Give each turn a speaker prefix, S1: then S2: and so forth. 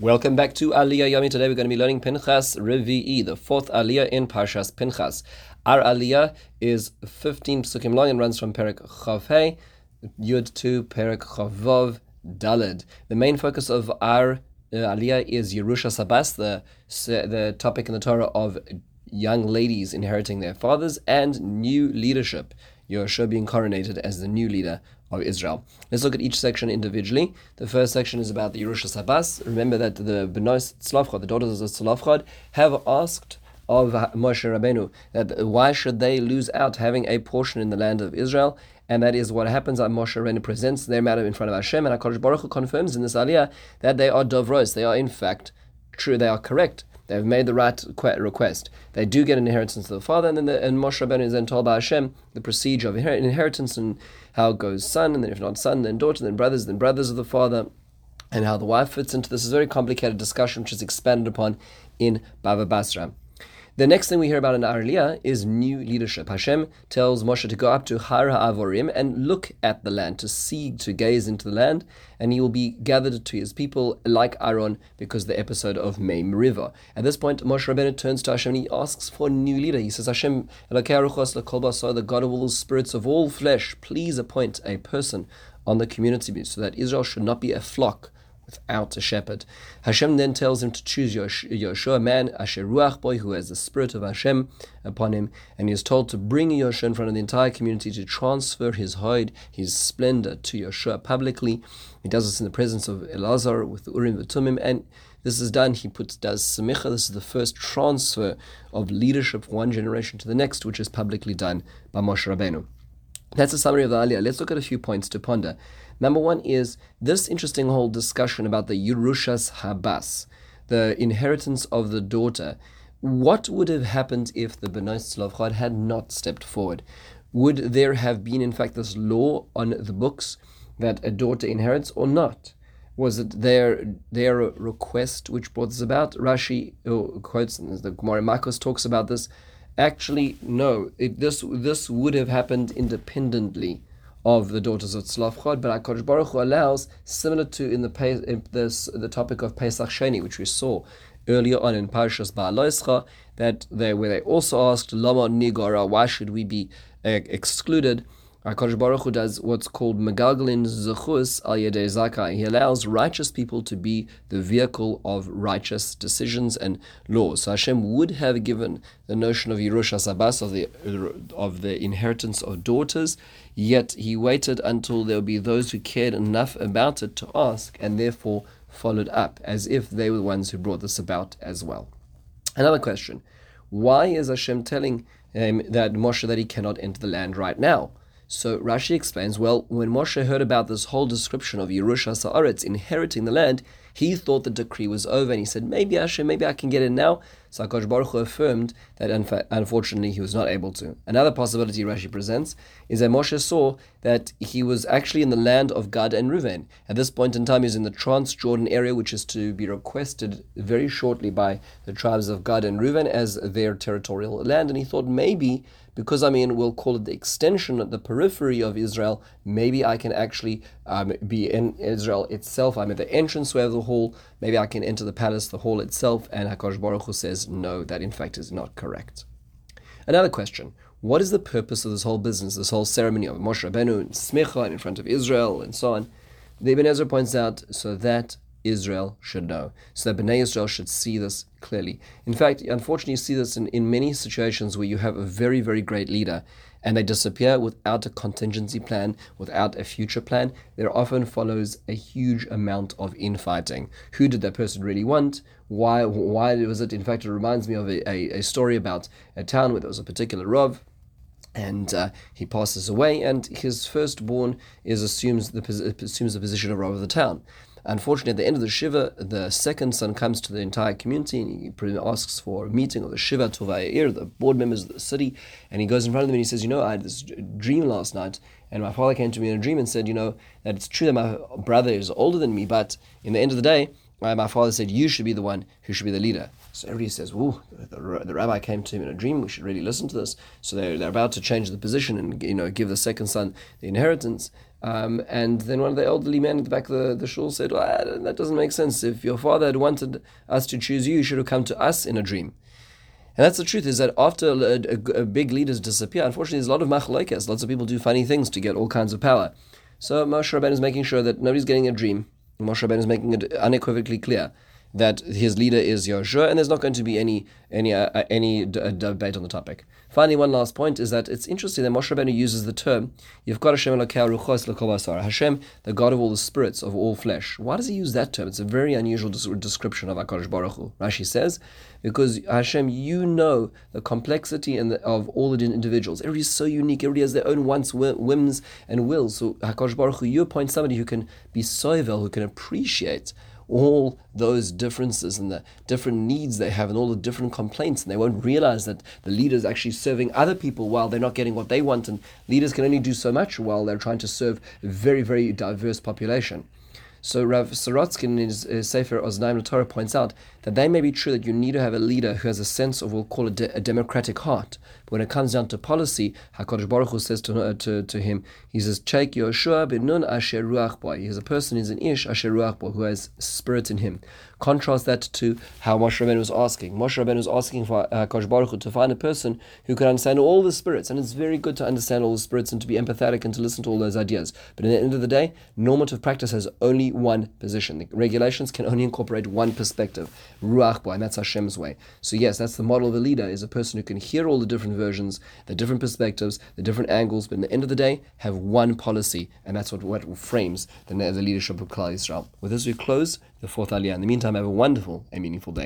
S1: Welcome back to Aliyah Yomi. Today we're going to be learning Pinchas Revi'i, the fourth Aliyah in Parshas Pinchas. Our Aliyah is 15 psukim long and runs from Perik Chavhei, Yud to Perik Chavov, Dalid. The main focus of our uh, Aliyah is Yerushas Habas, the, the topic in the Torah of young ladies inheriting their fathers, and new leadership. Yehoshua being coronated as the new leader of Israel. Let's look at each section individually. The first section is about the Yerushas Habas. Remember that the Benos Tzlavchad, the daughters of Tzlavchad, have asked of Moshe Rabbeinu that why should they lose out having a portion in the land of Israel? And that is what happens. Uh, Moshe Rabbeinu presents their matter in front of Hashem, and HaKadosh Baruch Hu confirms in this aliyah that they are dovros. They are in fact true. They are correct. They've made the right request. They do get an inheritance to the father, and then the, and Moshe Rabbeinu is then told by Hashem the procedure of inheritance and how it goes son, and then if not son, then daughter, then brothers, then brothers of the father, and how the wife fits into this is a very complicated discussion which is expanded upon in Bava Basra. The next thing we hear about in Arlia is new leadership. Hashem tells Moshe to go up to Har HaAvorim and look at the land, to see, to gaze into the land, and he will be gathered to his people like Aaron because the episode of Mei Merivah. At this point, Moshe Rabbeinu turns to Hashem and he asks for a new leader. He says, Hashem, the God of all the spirits of all flesh, please appoint a person on the community so that Israel should not be a flock without a shepherd. Hashem then tells him to choose Yoshua, a man, Asher Ruach Bo, who has the spirit of Hashem upon him, and he is told to bring Yoshua in front of the entire community to transfer his hide, his splendor to Yoshua publicly. He does this in the presence of Elazar with the Urim V'Tumim, and this is done. He puts does semicha. This is the first transfer of leadership from one generation to the next, which is publicly done by Moshe Rabbeinu. That's a summary of the Aliyah. Let's look at a few points to ponder. Number one is this interesting whole discussion about the Yerushas Habas, the inheritance of the daughter. What would have happened if the Bnei Tzlavchad had not stepped forward? Would there have been, in fact, this law on the books that a daughter inherits or not? Was it their their request which brought this about? Rashi uh, quotes, the Gemara Makos talks about this. Actually, no. It, this this would have happened independently of the daughters of Tzlafchad, but HaKadosh Baruch Hu allows, similar to in the in this, the topic of Pesach Sheni, which we saw earlier on in Parshas Ba'aloischa, that they where they also asked Lama Nigara, why should we be uh, excluded? HaKadosh Baruch Hu does what's called Megalgalin Zechus al Yedei Zakai. He allows righteous people to be the vehicle of righteous decisions and laws. So Hashem would have given the notion of Yerushas Habas, of the, of the inheritance of daughters, yet he waited until there would be those who cared enough about it to ask, and therefore followed up, as if they were the ones who brought this about as well. Another question. Why is Hashem telling um, that Moshe that he cannot enter the land right now? So Rashi explains, well, when Moshe heard about this whole description of Yerushas Ha'aretz inheriting the land, he thought the decree was over and he said, maybe Hashem, maybe I can get in now. So Baruch Hu affirmed that unfortunately he was not able to. Another possibility Rashi presents is that Moshe saw that he was actually in the land of Gad and Ruven. At this point in time, he's in the Transjordan area, which is to be requested very shortly by the tribes of Gad and Ruven as their territorial land. And he thought maybe because I mean, we'll call it the extension, the periphery of Israel, maybe I can actually um, be in Israel itself. I'm at the entranceway of the hall. Maybe I can enter the palace, the hall itself. And Hakadosh Baruch Hu says, no, that in fact is not correct. Another question. What is the purpose of this whole business, this whole ceremony of Moshe Rabbeinu and Smicha and in front of Israel and so on? The Ibn Ezra points out so that Israel should know, so that Bnei Israel should see this clearly. In fact, unfortunately, you see this in, in many situations where you have a very, very great leader and they disappear without a contingency plan, without a future plan. There often follows a huge amount of infighting. Who did that person really want? Why, why was it? In fact, it reminds me of a, a, a story about a town where there was a particular Rav and uh, he passes away, and his firstborn is assumes the assumes the position of Rav of the town. Unfortunately, at the end of the Shiva, the second son comes to the entire community and he asks for a meeting of the Shiva Tuvei Ha'ir, the board members of the city, and he goes in front of them and he says, You know, I had this dream last night, and my father came to me in a dream and said, You know, that it's true that my brother is older than me, but in the end of the day, my father said, You should be the one who should be the leader. So everybody says, Ooh, the, the rabbi came to him in a dream, we should really listen to this. So they're, they're about to change the position and you know give the second son the inheritance. Um, and then one of the elderly men at the back of the, the shul said, well, that doesn't make sense. If your father had wanted us to choose you, you should have come to us in a dream. And that's the truth, is that after a, a, a big leaders disappear, unfortunately, there's a lot of machlokes. Lots of people do funny things to get all kinds of power. So Moshe Rabbeinu is making sure that nobody's getting a dream. Moshe Rabbeinu is making it unequivocally clear that his leader is Yoshua, and there's not going to be any any uh, uh any d- uh, debate on the topic. Finally, one last point is that it's interesting that Moshe Rabbeinu uses the term "You've got Hashem Hashem, the God of all the spirits of all flesh. Why does he use that term? It's a very unusual description of Hakadosh Baruch Hu. Rashi says, because Hashem, you know the complexity and of all the individuals. Everybody is so unique. Everybody has their own wants, whims, and wills. So Hakadosh Baruch Hu, you appoint somebody who can be soivel, who can appreciate all those differences and the different needs they have and all the different complaints, and they won't realize that the leader is actually serving other people while they're not getting what they want, and leaders can only do so much while they're trying to serve a very, very diverse population. So Rav Sorotsky in his, his Sefer Oznaim Torah points out that they may be true that you need to have a leader who has a sense of, we'll call it a democratic heart. But when it comes down to policy, HaKadosh Baruch Hu says to, uh, to, to him, he says, Check Yoshua bin Nun asher ruach bo. He is a person, he's an ish asher ruach bo, who has spirit in him. Contrast that to how Moshe Rabbeinu was asking. Moshe Rabbeinu was asking for uh, Baruch Hu to find a person who could understand all the spirits, and it's very good to understand all the spirits and to be empathetic and to listen to all those ideas. But at the end of the day, normative practice has only one position. The regulations can only incorporate one perspective, Ruach Bo, and that's Hashem's way. So yes, that's the model of a leader, is a person who can hear all the different versions, the different perspectives, the different angles, but at the end of the day, have one policy, and that's what, what frames the, the leadership of Klal Yisrael. With this, we close the fourth aliyah. In the meantime, have a wonderful and meaningful day.